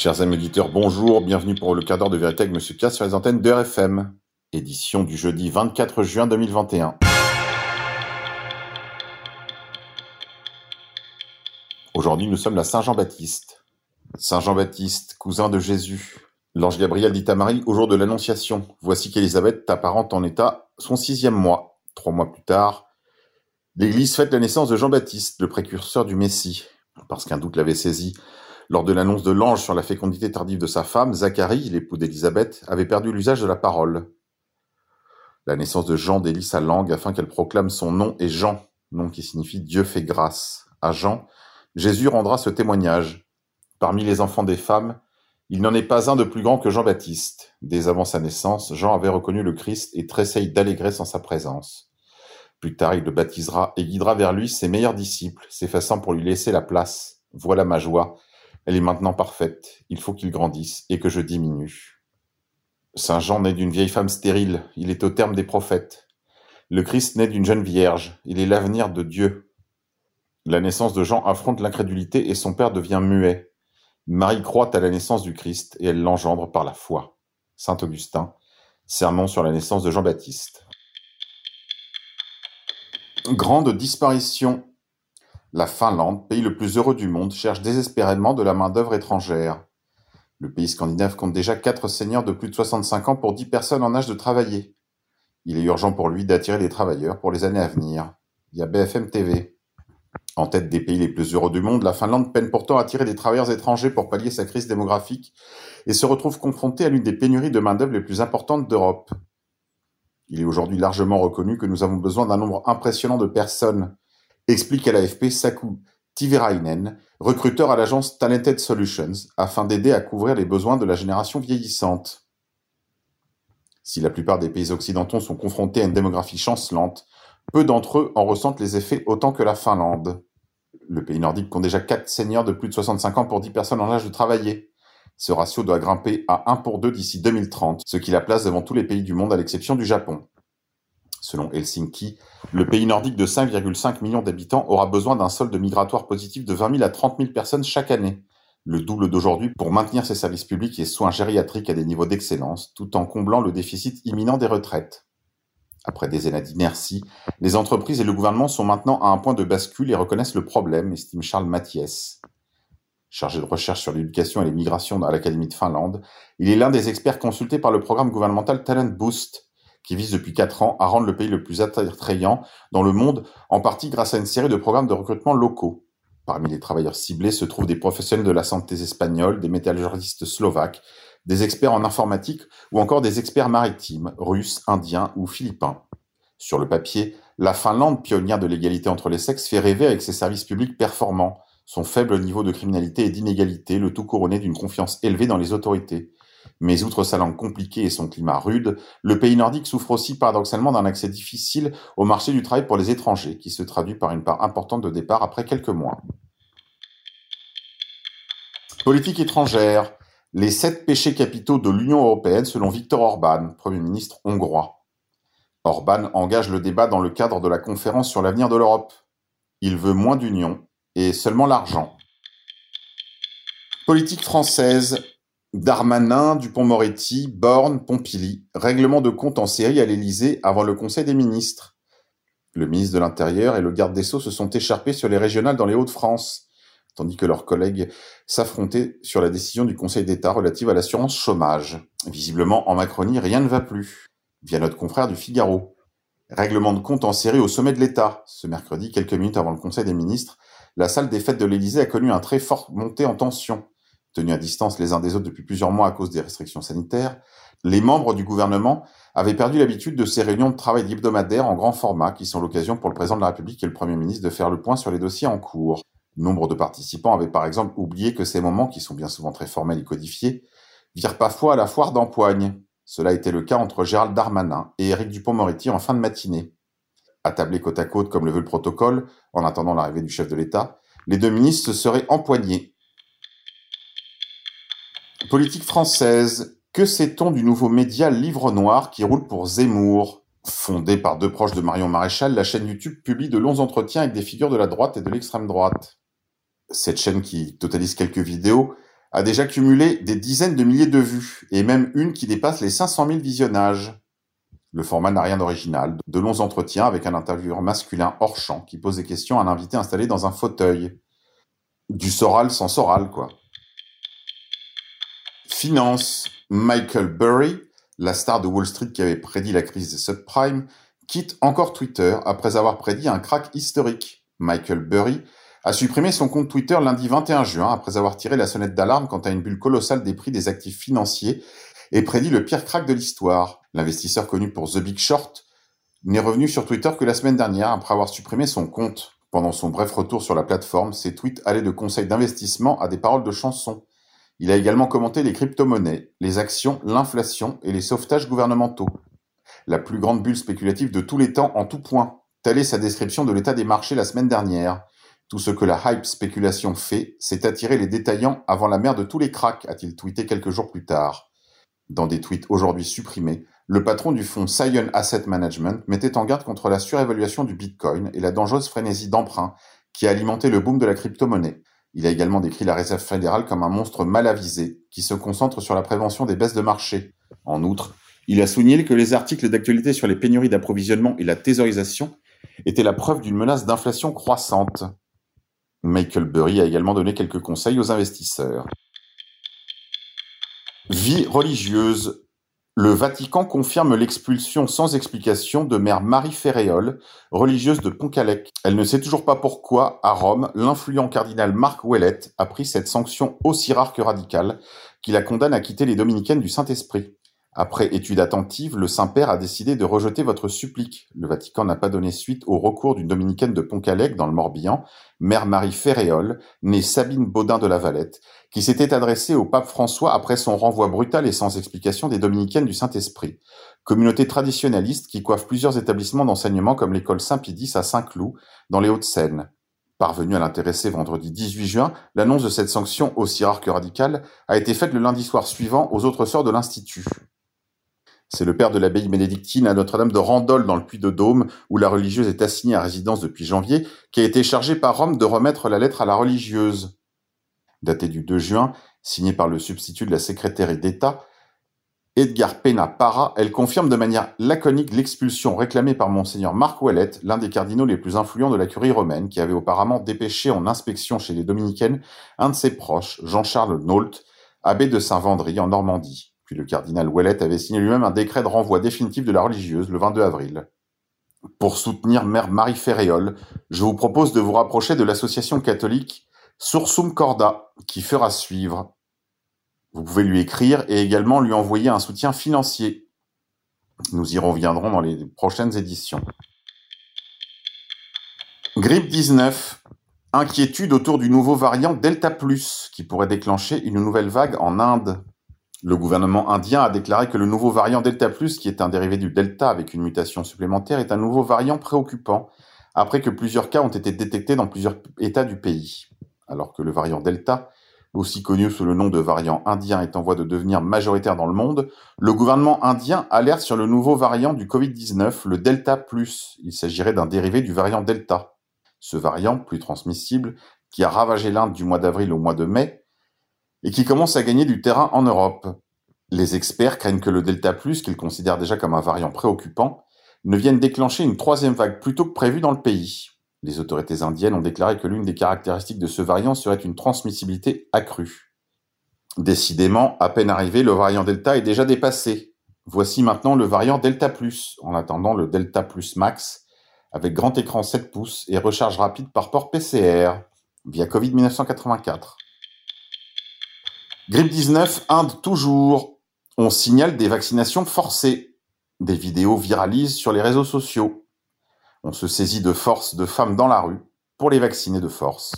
Chers amis auditeurs, bonjour, bienvenue pour le quart d'heure de vérité avec Monsieur Cass sur les antennes de RFM. Édition du jeudi 24 juin 2021. Aujourd'hui, nous sommes la Saint-Jean-Baptiste. Saint Jean-Baptiste, cousin de Jésus. L'ange Gabriel dit à Marie au jour de l'Annonciation, voici qu'Élisabeth, ta parente en état, son sixième mois. Trois mois plus tard, l'Église fête la naissance de Jean-Baptiste, le précurseur du Messie. Parce qu'un doute l'avait saisi, lors de l'annonce de l'ange sur la fécondité tardive de sa femme, Zacharie, l'époux d'Élisabeth, avait perdu l'usage de la parole. La naissance de Jean délie sa langue afin qu'elle proclame son nom et Jean, nom qui signifie Dieu fait grâce. À Jean, Jésus rendra ce témoignage. Parmi les enfants des femmes, il n'en est pas un de plus grand que Jean-Baptiste. Dès avant sa naissance, Jean avait reconnu le Christ et tressaille d'allégresse en sa présence. Plus tard, il le baptisera et guidera vers lui ses meilleurs disciples, s'effaçant pour lui laisser la place. Voilà ma joie, elle est maintenant parfaite, il faut qu'il grandisse et que je diminue. Saint Jean naît d'une vieille femme stérile, il est au terme des prophètes. Le Christ naît d'une jeune vierge, il est l'avenir de Dieu. La naissance de Jean affronte l'incrédulité et son père devient muet. Marie croit à la naissance du Christ et elle l'engendre par la foi. Saint Augustin, sermon sur la naissance de Jean-Baptiste. Grande disparition la Finlande, pays le plus heureux du monde, cherche désespérément de la main-d'œuvre étrangère. Le pays scandinave compte déjà quatre seigneurs de plus de 65 ans pour dix personnes en âge de travailler. Il est urgent pour lui d'attirer des travailleurs pour les années à venir. Il y a BFM TV. En tête des pays les plus heureux du monde, la Finlande peine pourtant à attirer des travailleurs étrangers pour pallier sa crise démographique et se retrouve confrontée à l'une des pénuries de main-d'œuvre les plus importantes d'Europe. Il est aujourd'hui largement reconnu que nous avons besoin d'un nombre impressionnant de personnes explique à l'AFP Saku Tiverainen, recruteur à l'agence Talented Solutions, afin d'aider à couvrir les besoins de la génération vieillissante. Si la plupart des pays occidentaux sont confrontés à une démographie chancelante, peu d'entre eux en ressentent les effets autant que la Finlande. Le pays nordique compte déjà 4 seniors de plus de 65 ans pour 10 personnes en âge de travailler. Ce ratio doit grimper à 1 pour 2 d'ici 2030, ce qui la place devant tous les pays du monde à l'exception du Japon. Selon Helsinki, le pays nordique de 5,5 millions d'habitants aura besoin d'un solde migratoire positif de 20 000 à 30 000 personnes chaque année, le double d'aujourd'hui pour maintenir ses services publics et soins gériatriques à des niveaux d'excellence, tout en comblant le déficit imminent des retraites. Après des années d'inertie, les entreprises et le gouvernement sont maintenant à un point de bascule et reconnaissent le problème, estime Charles Mathiès. Chargé de recherche sur l'éducation et les migrations à l'Académie de Finlande, il est l'un des experts consultés par le programme gouvernemental Talent Boost, qui vise depuis quatre ans à rendre le pays le plus attrayant dans le monde, en partie grâce à une série de programmes de recrutement locaux. Parmi les travailleurs ciblés se trouvent des professionnels de la santé espagnols, des métallurgistes slovaques, des experts en informatique ou encore des experts maritimes, russes, indiens ou philippins. Sur le papier, la Finlande, pionnière de l'égalité entre les sexes, fait rêver avec ses services publics performants, son faible niveau de criminalité et d'inégalité, le tout couronné d'une confiance élevée dans les autorités. Mais outre sa langue compliquée et son climat rude, le pays nordique souffre aussi paradoxalement d'un accès difficile au marché du travail pour les étrangers, qui se traduit par une part importante de départ après quelques mois. Politique étrangère. Les sept péchés capitaux de l'Union européenne selon Viktor Orban, Premier ministre hongrois. Orban engage le débat dans le cadre de la conférence sur l'avenir de l'Europe. Il veut moins d'union et seulement l'argent. Politique française. Darmanin, Dupond-Moretti, Borne, Pompili, règlement de compte en série à l'Élysée avant le Conseil des ministres. Le ministre de l'Intérieur et le garde des Sceaux se sont écharpés sur les régionales dans les Hauts-de-France, tandis que leurs collègues s'affrontaient sur la décision du Conseil d'État relative à l'assurance chômage. Visiblement, en Macronie, rien ne va plus. Via notre confrère du Figaro. Règlement de compte en série au sommet de l'État. Ce mercredi, quelques minutes avant le Conseil des ministres, la salle des fêtes de l'Élysée a connu un très fort montée en tension tenus à distance les uns des autres depuis plusieurs mois à cause des restrictions sanitaires, les membres du gouvernement avaient perdu l'habitude de ces réunions de travail hebdomadaires en grand format qui sont l'occasion pour le président de la République et le Premier ministre de faire le point sur les dossiers en cours. Nombre de participants avaient par exemple oublié que ces moments, qui sont bien souvent très formels et codifiés, virent parfois à la foire d'empoigne. Cela était le cas entre Gérald Darmanin et Éric Dupond-Moretti en fin de matinée. Attablés côte à côte comme le veut le protocole, en attendant l'arrivée du chef de l'État, les deux ministres se seraient empoignés Politique française. Que sait-on du nouveau média Livre Noir qui roule pour Zemmour? Fondé par deux proches de Marion Maréchal, la chaîne YouTube publie de longs entretiens avec des figures de la droite et de l'extrême droite. Cette chaîne qui totalise quelques vidéos a déjà cumulé des dizaines de milliers de vues, et même une qui dépasse les 500 000 visionnages. Le format n'a rien d'original, de longs entretiens avec un intervieweur masculin hors champ qui pose des questions à un invité installé dans un fauteuil. Du Soral sans Soral, quoi. Finance. Michael Burry, la star de Wall Street qui avait prédit la crise des subprimes, quitte encore Twitter après avoir prédit un crack historique. Michael Burry a supprimé son compte Twitter lundi 21 juin après avoir tiré la sonnette d'alarme quant à une bulle colossale des prix des actifs financiers et prédit le pire crack de l'histoire. L'investisseur connu pour The Big Short n'est revenu sur Twitter que la semaine dernière après avoir supprimé son compte. Pendant son bref retour sur la plateforme, ses tweets allaient de conseils d'investissement à des paroles de chansons. Il a également commenté les crypto-monnaies, les actions, l'inflation et les sauvetages gouvernementaux. La plus grande bulle spéculative de tous les temps en tout point. Telle est sa description de l'état des marchés la semaine dernière. Tout ce que la hype spéculation fait, c'est attirer les détaillants avant la mer de tous les cracks, a-t-il tweeté quelques jours plus tard. Dans des tweets aujourd'hui supprimés, le patron du fonds Sion Asset Management mettait en garde contre la surévaluation du Bitcoin et la dangereuse frénésie d'emprunt qui a alimenté le boom de la crypto-monnaie. Il a également décrit la Réserve fédérale comme un monstre mal avisé qui se concentre sur la prévention des baisses de marché. En outre, il a souligné que les articles d'actualité sur les pénuries d'approvisionnement et la thésaurisation étaient la preuve d'une menace d'inflation croissante. Michael Burry a également donné quelques conseils aux investisseurs. Vie religieuse. Le Vatican confirme l'expulsion sans explication de mère Marie Ferréol, religieuse de Poncalec. Elle ne sait toujours pas pourquoi, à Rome, l'influent cardinal Marc Ouellet a pris cette sanction aussi rare que radicale, qui la condamne à quitter les dominicaines du Saint-Esprit. Après étude attentive, le Saint-Père a décidé de rejeter votre supplique. Le Vatican n'a pas donné suite au recours d'une dominicaine de Poncalec dans le Morbihan, Mère Marie Ferréol, née Sabine Baudin de la Valette, qui s'était adressée au pape François après son renvoi brutal et sans explication des dominicaines du Saint-Esprit, communauté traditionnaliste qui coiffe plusieurs établissements d'enseignement comme l'école Saint-Pédis à Saint-Cloud, dans les Hauts-de-Seine. Parvenu à l'intéresser vendredi 18 juin, l'annonce de cette sanction aussi rare que radicale a été faite le lundi soir suivant aux autres sœurs de l'Institut. C'est le père de l'abbaye bénédictine à Notre-Dame de Randol dans le Puy-de-Dôme, où la religieuse est assignée à résidence depuis janvier, qui a été chargé par Rome de remettre la lettre à la religieuse. Datée du 2 juin, signée par le substitut de la secrétaire d'État, Edgar Pena Para, elle confirme de manière laconique l'expulsion réclamée par monseigneur Marc Ouellet, l'un des cardinaux les plus influents de la curie romaine, qui avait auparavant dépêché en inspection chez les dominicaines un de ses proches, Jean-Charles Nault, abbé de Saint-Vendry en Normandie. Puis le cardinal Ouellet avait signé lui-même un décret de renvoi définitif de la religieuse le 22 avril. Pour soutenir Mère Marie Ferréol, je vous propose de vous rapprocher de l'association catholique Sursum Corda, qui fera suivre. Vous pouvez lui écrire et également lui envoyer un soutien financier. Nous y reviendrons dans les prochaines éditions. Grippe 19. Inquiétude autour du nouveau variant Delta qui pourrait déclencher une nouvelle vague en Inde. Le gouvernement indien a déclaré que le nouveau variant Delta Plus, qui est un dérivé du Delta avec une mutation supplémentaire, est un nouveau variant préoccupant, après que plusieurs cas ont été détectés dans plusieurs États du pays. Alors que le variant Delta, aussi connu sous le nom de variant indien, est en voie de devenir majoritaire dans le monde, le gouvernement indien alerte sur le nouveau variant du Covid-19, le Delta. Il s'agirait d'un dérivé du variant Delta. Ce variant, plus transmissible, qui a ravagé l'Inde du mois d'avril au mois de mai, et qui commence à gagner du terrain en Europe. Les experts craignent que le Delta+, qu'ils considèrent déjà comme un variant préoccupant, ne vienne déclencher une troisième vague plus tôt que prévu dans le pays. Les autorités indiennes ont déclaré que l'une des caractéristiques de ce variant serait une transmissibilité accrue. Décidément, à peine arrivé, le variant Delta est déjà dépassé. Voici maintenant le variant Delta+, en attendant le Delta Plus Max, avec grand écran 7 pouces et recharge rapide par port PCR, via Covid 1984. Grippe 19, Inde toujours. On signale des vaccinations forcées. Des vidéos viralisent sur les réseaux sociaux. On se saisit de force de femmes dans la rue pour les vacciner de force.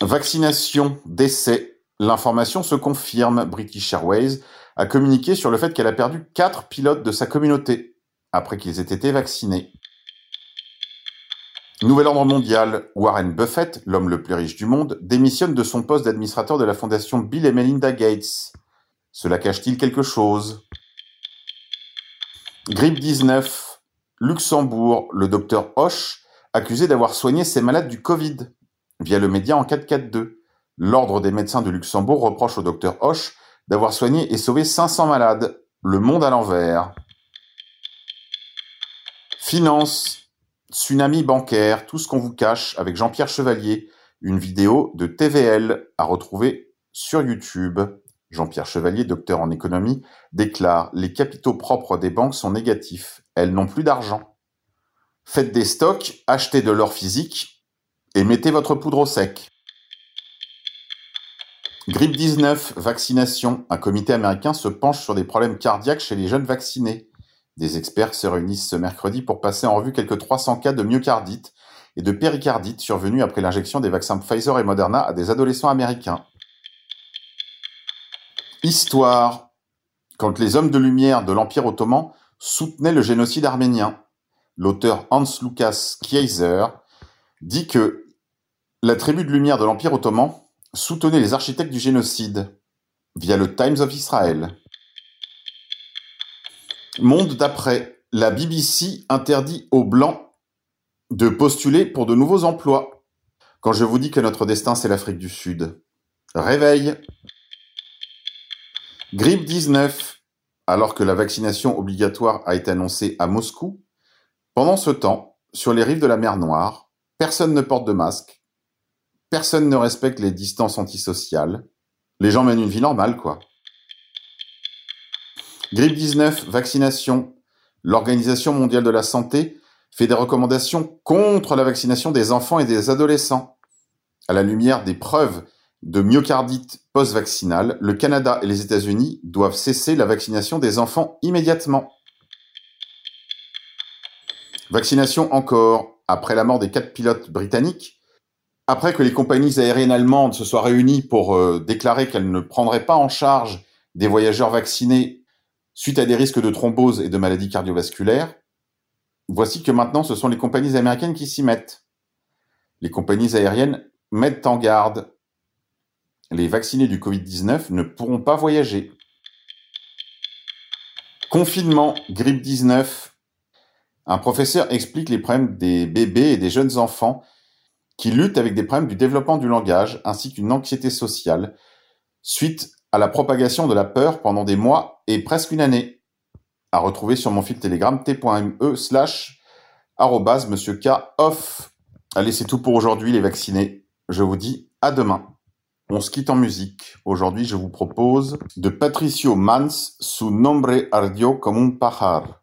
Vaccination, décès. L'information se confirme. British Airways a communiqué sur le fait qu'elle a perdu quatre pilotes de sa communauté après qu'ils aient été vaccinés. Nouvel ordre mondial, Warren Buffett, l'homme le plus riche du monde, démissionne de son poste d'administrateur de la fondation Bill et Melinda Gates. Cela cache-t-il quelque chose? Grippe 19. Luxembourg, le docteur Hoche, accusé d'avoir soigné ses malades du Covid, via le média en 442. L'Ordre des médecins de Luxembourg reproche au docteur Hoche d'avoir soigné et sauvé 500 malades. Le monde à l'envers. Finance, tsunami bancaire, tout ce qu'on vous cache avec Jean-Pierre Chevalier, une vidéo de TVL à retrouver sur YouTube. Jean-Pierre Chevalier, docteur en économie, déclare Les capitaux propres des banques sont négatifs. Elles n'ont plus d'argent. Faites des stocks, achetez de l'or physique et mettez votre poudre au sec. Grippe 19, vaccination. Un comité américain se penche sur des problèmes cardiaques chez les jeunes vaccinés. Des experts se réunissent ce mercredi pour passer en revue quelques 300 cas de myocardite et de péricardite survenus après l'injection des vaccins Pfizer et Moderna à des adolescents américains. Histoire. Quand les hommes de lumière de l'Empire ottoman soutenaient le génocide arménien, l'auteur Hans Lukas Kieser dit que la tribu de lumière de l'Empire ottoman soutenait les architectes du génocide via le Times of Israel. Monde d'après, la BBC interdit aux Blancs de postuler pour de nouveaux emplois. Quand je vous dis que notre destin c'est l'Afrique du Sud. Réveil. Grippe 19. Alors que la vaccination obligatoire a été annoncée à Moscou, pendant ce temps, sur les rives de la mer Noire, personne ne porte de masque, personne ne respecte les distances antisociales, les gens mènent une vie normale, quoi. Grippe 19, vaccination. L'Organisation mondiale de la santé fait des recommandations contre la vaccination des enfants et des adolescents. À la lumière des preuves de myocardite post-vaccinale, le Canada et les États-Unis doivent cesser la vaccination des enfants immédiatement. Vaccination encore, après la mort des quatre pilotes britanniques, après que les compagnies aériennes allemandes se soient réunies pour euh, déclarer qu'elles ne prendraient pas en charge des voyageurs vaccinés suite à des risques de thrombose et de maladies cardiovasculaires, voici que maintenant ce sont les compagnies américaines qui s'y mettent. Les compagnies aériennes mettent en garde les vaccinés du Covid-19 ne pourront pas voyager. Confinement, grippe 19. Un professeur explique les problèmes des bébés et des jeunes enfants qui luttent avec des problèmes du développement du langage ainsi qu'une anxiété sociale suite la propagation de la peur pendant des mois et presque une année. À retrouver sur mon fil Telegram t.me slash monsieur K off. Allez, c'est tout pour aujourd'hui les vaccinés. Je vous dis à demain. On se quitte en musique. Aujourd'hui, je vous propose de Patricio Mans, Su nombre ardio como un pajar.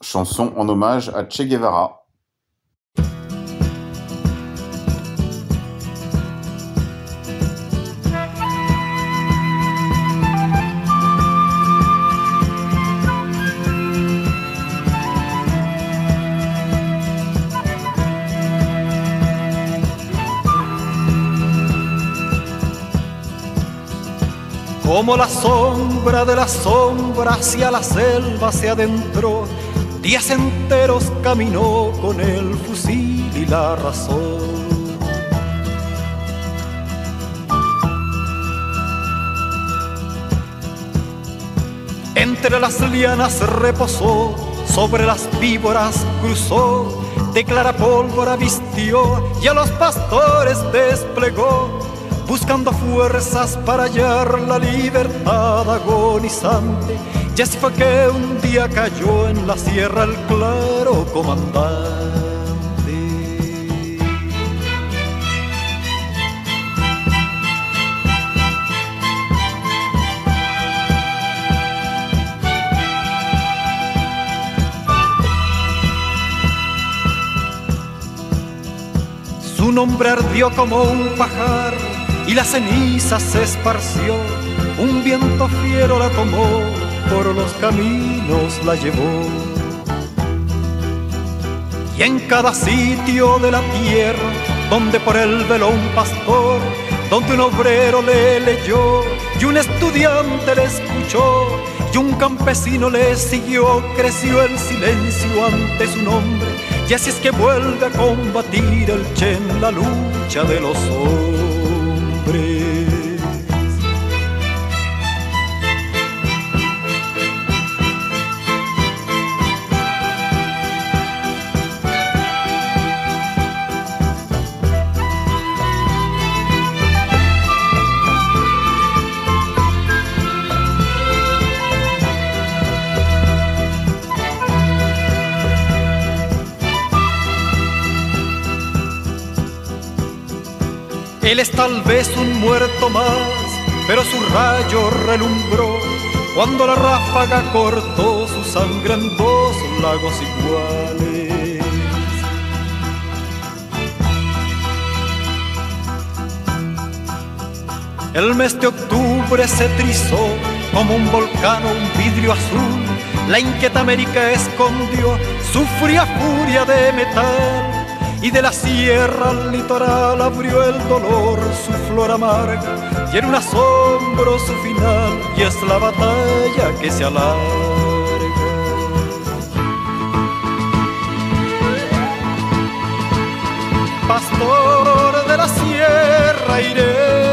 Chanson en hommage à Che Guevara. Como la sombra de la sombra hacia la selva se adentró, días enteros caminó con el fusil y la razón. Entre las lianas reposó, sobre las víboras cruzó, de clara pólvora vistió y a los pastores desplegó buscando fuerzas para hallar la libertad agonizante. Y así fue que un día cayó en la sierra el claro comandante. Su nombre ardió como un pajar y la ceniza se esparció, un viento fiero la tomó, por los caminos la llevó. Y en cada sitio de la tierra, donde por él veló un pastor, donde un obrero le leyó y un estudiante le escuchó y un campesino le siguió, creció el silencio ante su nombre. Y así es que vuelve a combatir el Che en la lucha de los hombres. sempre Él es tal vez un muerto más, pero su rayo relumbró cuando la ráfaga cortó su sangre en dos lagos iguales. El mes de octubre se trizó como un volcán o un vidrio azul. La inquieta América escondió su fría furia de metal. Y de la sierra al litoral abrió el dolor su flor amarga. Y en un asombro su final, y es la batalla que se alarga. Pastor de la sierra iré